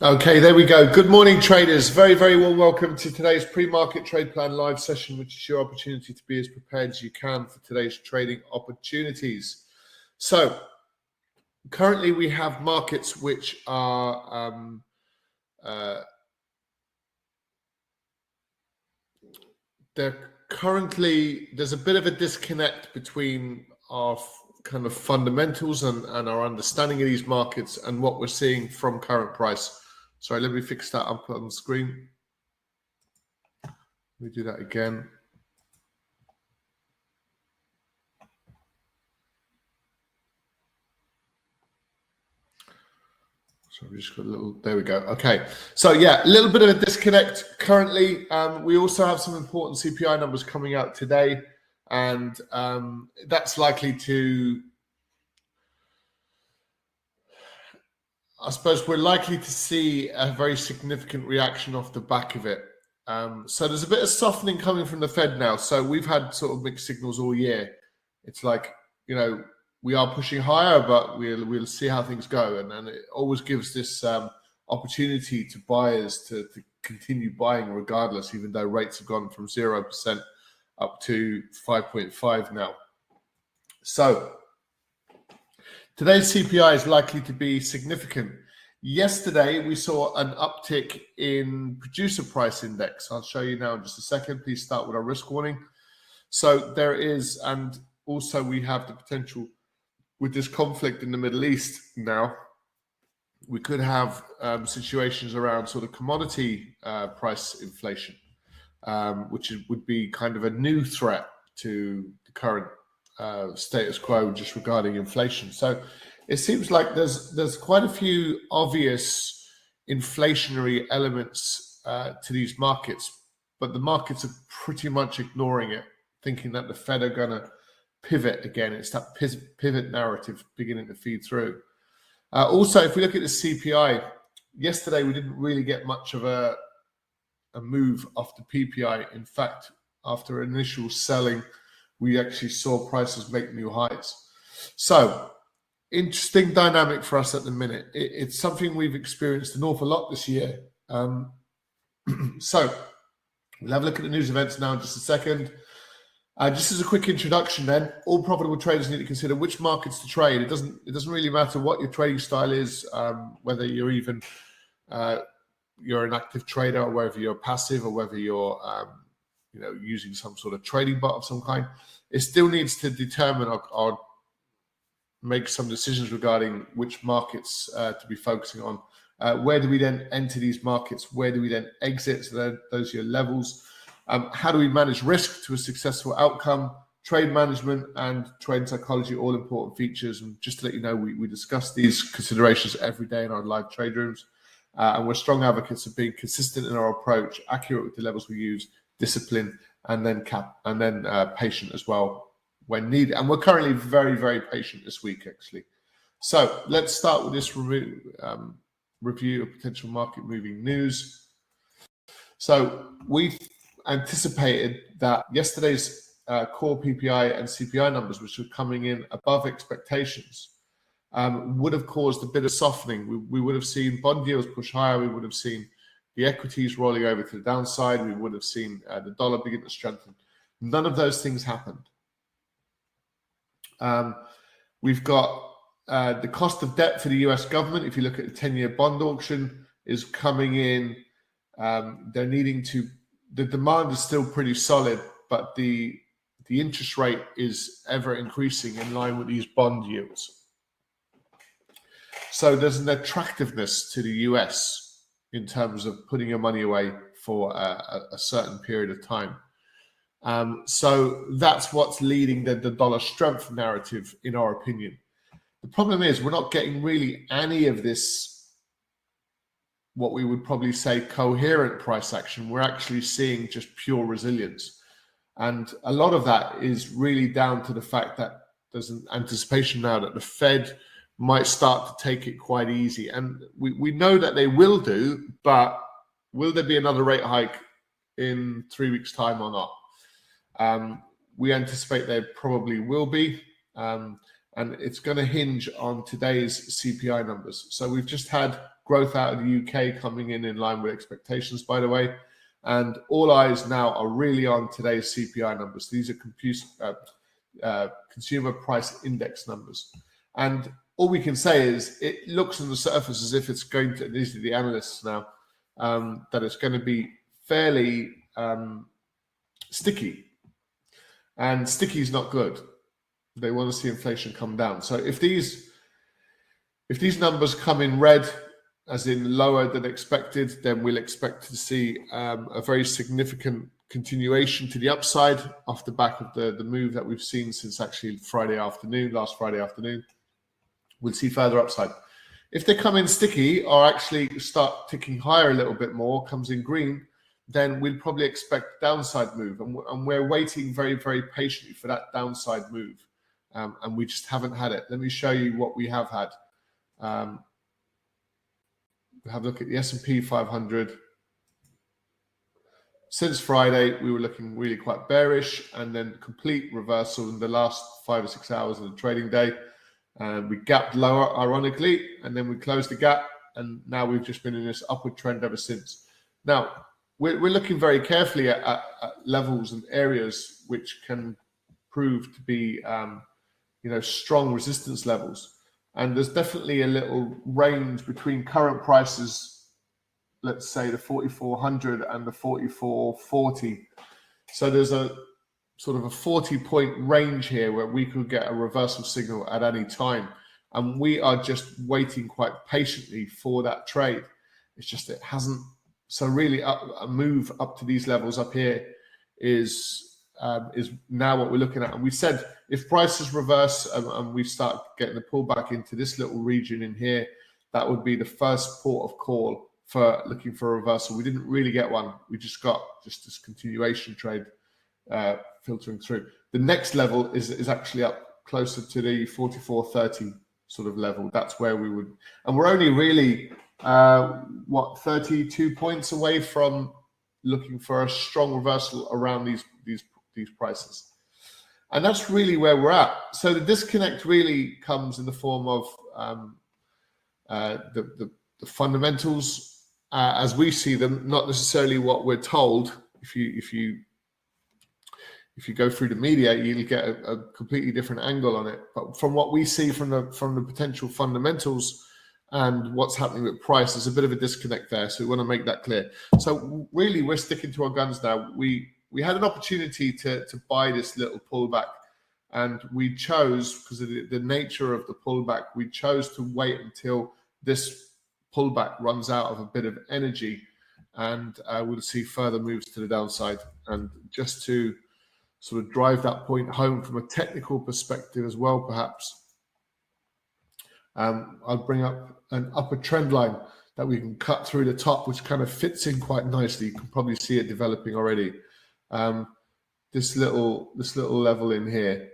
Okay, there we go. Good morning, traders. Very, very warm welcome to today's pre-market trade plan live session, which is your opportunity to be as prepared as you can for today's trading opportunities. So, currently we have markets which are um, uh, they're currently there's a bit of a disconnect between our kind of fundamentals and, and our understanding of these markets and what we're seeing from current price. Sorry, let me fix that up on the screen. Let me do that again. So we just got a little. There we go. Okay. So yeah, a little bit of a disconnect currently. Um, we also have some important CPI numbers coming out today, and um, that's likely to I suppose we're likely to see a very significant reaction off the back of it. Um, so there's a bit of softening coming from the Fed now. So we've had sort of mixed signals all year. It's like you know we are pushing higher, but we'll we'll see how things go, and then it always gives this um, opportunity to buyers to, to continue buying regardless, even though rates have gone from zero percent up to five point five now. So Today's CPI is likely to be significant. Yesterday, we saw an uptick in producer price index. I'll show you now in just a second. Please start with our risk warning. So there is, and also we have the potential with this conflict in the Middle East now. We could have um, situations around sort of commodity uh, price inflation, um, which would be kind of a new threat to the current uh, status quo just regarding inflation. So it seems like there's there's quite a few obvious inflationary elements uh, to these markets, but the markets are pretty much ignoring it, thinking that the Fed are going to pivot again. It's that pivot narrative beginning to feed through. Uh, also, if we look at the CPI, yesterday we didn't really get much of a a move off the PPI. In fact, after initial selling we actually saw prices make new highs. So, interesting dynamic for us at the minute. It, it's something we've experienced an awful lot this year. Um, so, we'll have a look at the news events now in just a second. Uh, just as a quick introduction, then, all profitable traders need to consider which markets to trade. It doesn't. It doesn't really matter what your trading style is, um, whether you're even uh, you're an active trader, or whether you're passive, or whether you're um, you know, using some sort of trading bot of some kind. It still needs to determine or, or make some decisions regarding which markets uh, to be focusing on. Uh, where do we then enter these markets? Where do we then exit? So those are your levels. Um, how do we manage risk to a successful outcome? Trade management and trade psychology, all important features. And just to let you know, we, we discuss these considerations every day in our live trade rooms. Uh, and we're strong advocates of being consistent in our approach, accurate with the levels we use, discipline, and then cap and then uh, patient as well when needed. And we're currently very, very patient this week, actually. So let's start with this review, um, review of potential market moving news. So we anticipated that yesterday's uh, core PPI and CPI numbers, which were coming in above expectations, um, would have caused a bit of softening. We, we would have seen bond yields push higher. We would have seen the equities rolling over to the downside. We would have seen uh, the dollar begin to strengthen. None of those things happened. Um, we've got uh, the cost of debt for the US government. If you look at the 10 year bond auction, is coming in. Um, they're needing to, the demand is still pretty solid, but the the interest rate is ever increasing in line with these bond yields. So there's an attractiveness to the US in terms of putting your money away for a, a certain period of time. Um, so that's what's leading the, the dollar strength narrative, in our opinion. The problem is we're not getting really any of this, what we would probably say coherent price action. We're actually seeing just pure resilience. And a lot of that is really down to the fact that there's an anticipation now that the Fed might start to take it quite easy. And we, we know that they will do, but will there be another rate hike in three weeks' time or not? Um, we anticipate there probably will be. Um, and it's going to hinge on today's CPI numbers. So we've just had growth out of the UK coming in in line with expectations, by the way. And all eyes now are really on today's CPI numbers. These are compute, uh, uh, consumer price index numbers. And all we can say is it looks on the surface as if it's going to, these are the analysts now, um, that it's going to be fairly um, sticky. And sticky is not good. They want to see inflation come down. So if these if these numbers come in red, as in lower than expected, then we'll expect to see um, a very significant continuation to the upside off the back of the, the move that we've seen since actually Friday afternoon, last Friday afternoon. We'll see further upside. If they come in sticky or actually start ticking higher a little bit more, comes in green, then we'll probably expect downside move. And, and we're waiting very, very patiently for that downside move um, and we just haven't had it. Let me show you what we have had. Um, have a look at the S&P 500. Since Friday, we were looking really quite bearish, and then complete reversal in the last five or six hours of the trading day. And we gapped lower, ironically, and then we closed the gap, and now we've just been in this upward trend ever since. Now, we're, we're looking very carefully at, at, at levels and areas which can prove to be um, you know, strong resistance levels. And there's definitely a little range between current prices, let's say the 4400 and the 4440. So there's a sort of a 40 point range here where we could get a reversal signal at any time. And we are just waiting quite patiently for that trade. It's just it hasn't. So really, a move up to these levels up here is um, is now what we're looking at. And we said if prices reverse and, and, we start getting the pullback into this little region in here, that would be the first port of call for looking for a reversal. We didn't really get one. We just got just this continuation trade uh, filtering through. The next level is is actually up closer to the 44.30 sort of level. That's where we would, and we're only really uh, what 32 points away from looking for a strong reversal around these these these prices. And that's really where we're at. So the disconnect really comes in the form of um, uh, the, the, the, fundamentals uh, as we see them, not necessarily what we're told. If you if you if you go through the media, you'll get a, a, completely different angle on it. But from what we see from the from the potential fundamentals and what's happening with price, there's a bit of a disconnect there. So we want to make that clear. So really, we're sticking to our guns now. We we had an opportunity to to buy this little pullback, and we chose because of the, the nature of the pullback, we chose to wait until this pullback runs out of a bit of energy, and uh, we'll see further moves to the downside. And just to sort of drive that point home from a technical perspective as well, perhaps. Um, I'll bring up an upper trend line that we can cut through the top, which kind of fits in quite nicely. You can probably see it developing already. Um, this little this little level in here,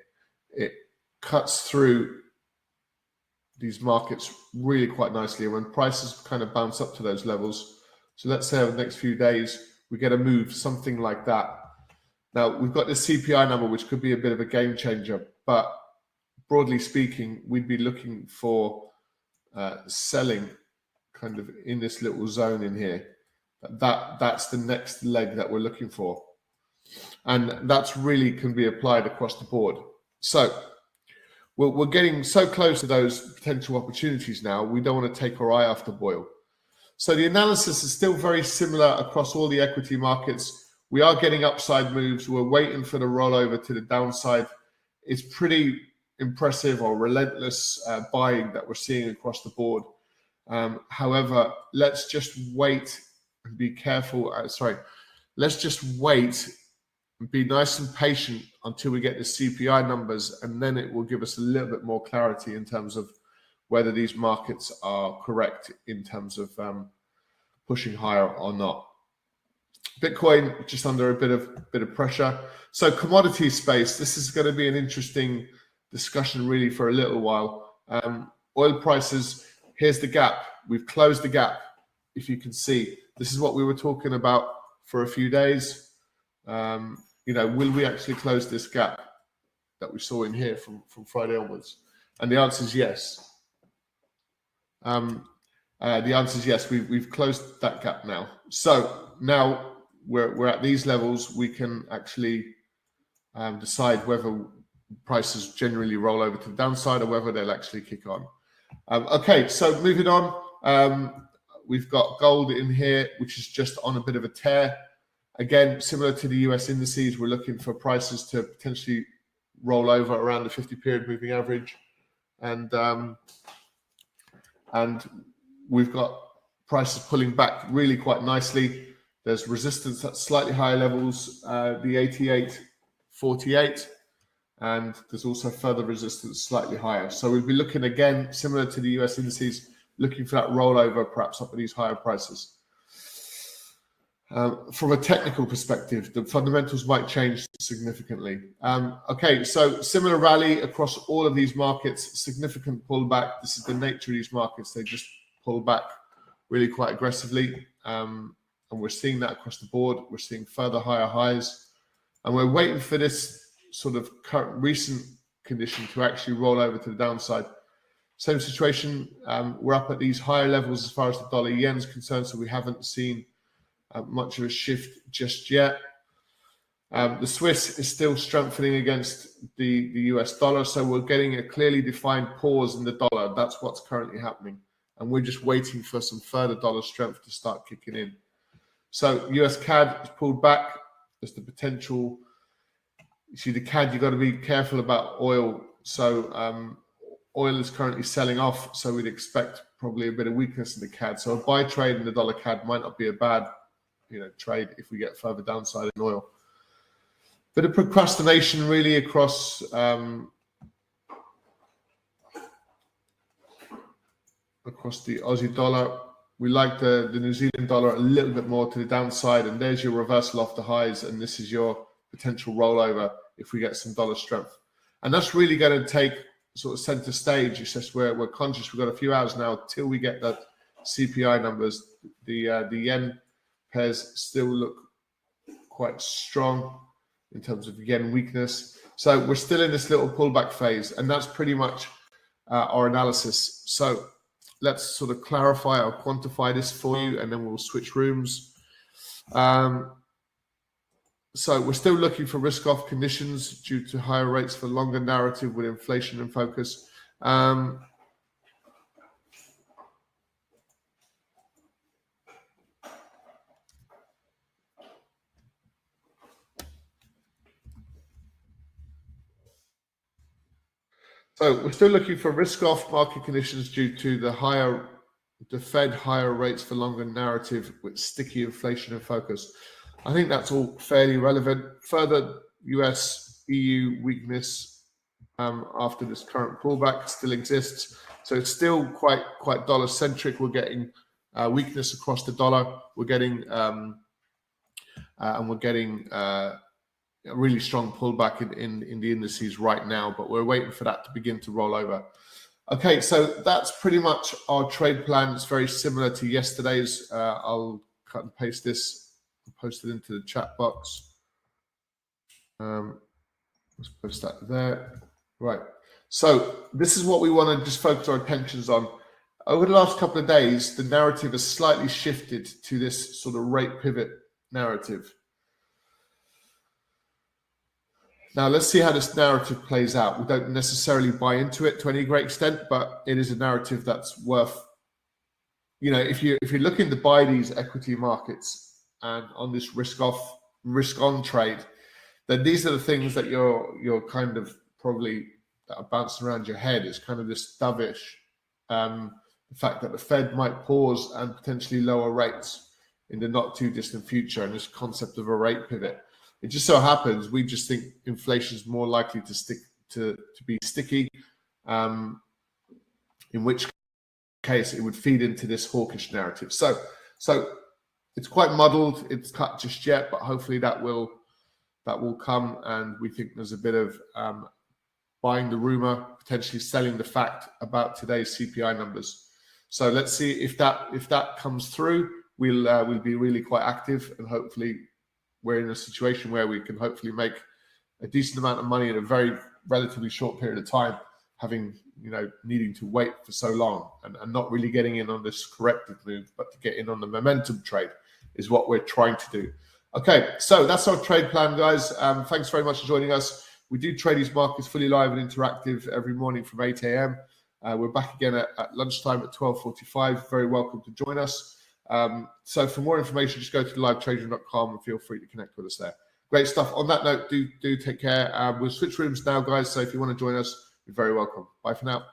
it cuts through these markets really quite nicely. When prices kind of bounce up to those levels, so let's say over the next few days we get a move, something like that. Now we've got this CPI number, which could be a bit of a game changer, but broadly speaking, we'd be looking for uh, selling kind of in this little zone in here. That that's the next leg that we're looking for and that's really can be applied across the board. So we're, we're getting so close to those potential opportunities now. We don't want to take our eye off the boil. So the analysis is still very similar across all the equity markets. We are getting upside moves. We're waiting for the rollover to the downside. It's pretty impressive or relentless uh, buying that we're seeing across the board. Um, however, let's just wait and be careful. Uh, sorry, let's just wait and be nice and patient until we get the CPI numbers, and then it will give us a little bit more clarity in terms of whether these markets are correct in terms of um, pushing higher or not. Bitcoin just under a bit of bit of pressure. So commodity space. This is going to be an interesting discussion really for a little while. Um, oil prices. Here's the gap. We've closed the gap. If you can see, this is what we were talking about for a few days. Um, you know, will we actually close this gap that we saw in here from from Friday onwards? And the answer is yes. Um, uh, the answer is yes. We've we've closed that gap now. So now we're we're at these levels. We can actually um, decide whether prices generally roll over to the downside or whether they'll actually kick on. Um, okay, so moving on. Um, we've got gold in here, which is just on a bit of a tear. Again, similar to the US indices, we're looking for prices to potentially roll over around the 50 period moving average. And um, and we've got prices pulling back really quite nicely. There's resistance at slightly higher levels, uh, the 88, 48, and there's also further resistance slightly higher. So we'll be looking again, similar to the US indices, looking for that rollover perhaps up at these higher prices. Um, from a technical perspective, the fundamentals might change significantly. Um, okay, so similar rally across all of these markets, significant pullback. This is the nature of these markets; they just pull back really quite aggressively, um, and we're seeing that across the board. We're seeing further higher highs, and we're waiting for this sort of current recent condition to actually roll over to the downside. Same situation. Um, we're up at these higher levels as far as the dollar yen is concerned, so we haven't seen uh, much of a shift just yet. Um, the Swiss is still strengthening against the, the US dollar, so we're getting a clearly defined pause in the dollar. That's what's currently happening. And we're just waiting for some further dollar strength to start kicking in. So US CAD has pulled back. There's the potential. You see, the CAD, you've got to be careful about oil. So um, oil is currently selling off. So we'd expect probably a bit of weakness in the CAD. So a buy trade in the dollar CAD might not be a bad you know trade if we get further downside in oil. Bit of procrastination really across um, across the Aussie dollar. We like the, the New Zealand dollar a little bit more to the downside, and there's your reversal off the highs, and this is your potential rollover if we get some dollar strength. And that's really going to take sort of center stage. It's just we're, we're conscious. We've got a few hours now till we get that CPI numbers. The uh, the yen pairs still look quite strong in terms of yen weakness. So we're still in this little pullback phase, and that's pretty much uh, our analysis. So let's sort of clarify or quantify this for you, and then we'll switch rooms. Um, so we're still looking for risk-off conditions due to higher rates for longer narrative with inflation in focus. Um, So we're still looking for risk-off market conditions due to the higher, the Fed higher rates for longer narrative with sticky inflation in focus. I think that's all fairly relevant. Further US EU weakness um, after this current pullback still exists. So it's still quite quite dollar centric. We're getting uh, weakness across the dollar. We're getting um, uh, and we're getting uh, a really strong pullback in, in, in the indices right now, but we're waiting for that to begin to roll over. Okay, so that's pretty much our trade plan. It's very similar to yesterday's. Uh, I'll cut and paste this, post it into the chat box. Um, let's post that there. Right. So this is what we want to just focus our attentions on. Over the last couple of days, the narrative has slightly shifted to this sort of rate pivot narrative. Now, let's see how this narrative plays out. We don't necessarily buy into it to any great extent, but it is a narrative that's worth, you know, if you if you're looking to buy these equity markets and on this risk off, risk on trade, then these are the things that you're you're kind of probably bouncing around your head. It's kind of this dovish. Um, the fact that the Fed might pause and potentially lower rates in the not too distant future, and this concept of a rate pivot. It just so happens we just think inflation is more likely to stick to, to be sticky, um, in which case it would feed into this hawkish narrative. So, so it's quite muddled. It's cut just yet, but hopefully that will that will come. And we think there's a bit of um, buying the rumor, potentially selling the fact about today's CPI numbers. So let's see if that if that comes through. We'll uh, we'll be really quite active, and hopefully we're in a situation where we can hopefully make a decent amount of money in a very relatively short period of time, having you know needing to wait for so long and, and not really getting in on this corrective move, but to get in on the momentum trade is what we're trying to do. Okay, so that's our trade plan, guys. Um, thanks very much for joining us. We do trade these markets fully live and interactive every morning from 8 a.m. Uh, we're back again at, at, lunchtime at 12.45. Very welcome to join us. Um, so for more information, just go to livetrading.com and feel free to connect with us there. Great stuff. On that note, do do take care. Um, we'll switch rooms now, guys. So if you want to join us, you're very welcome. Bye for now.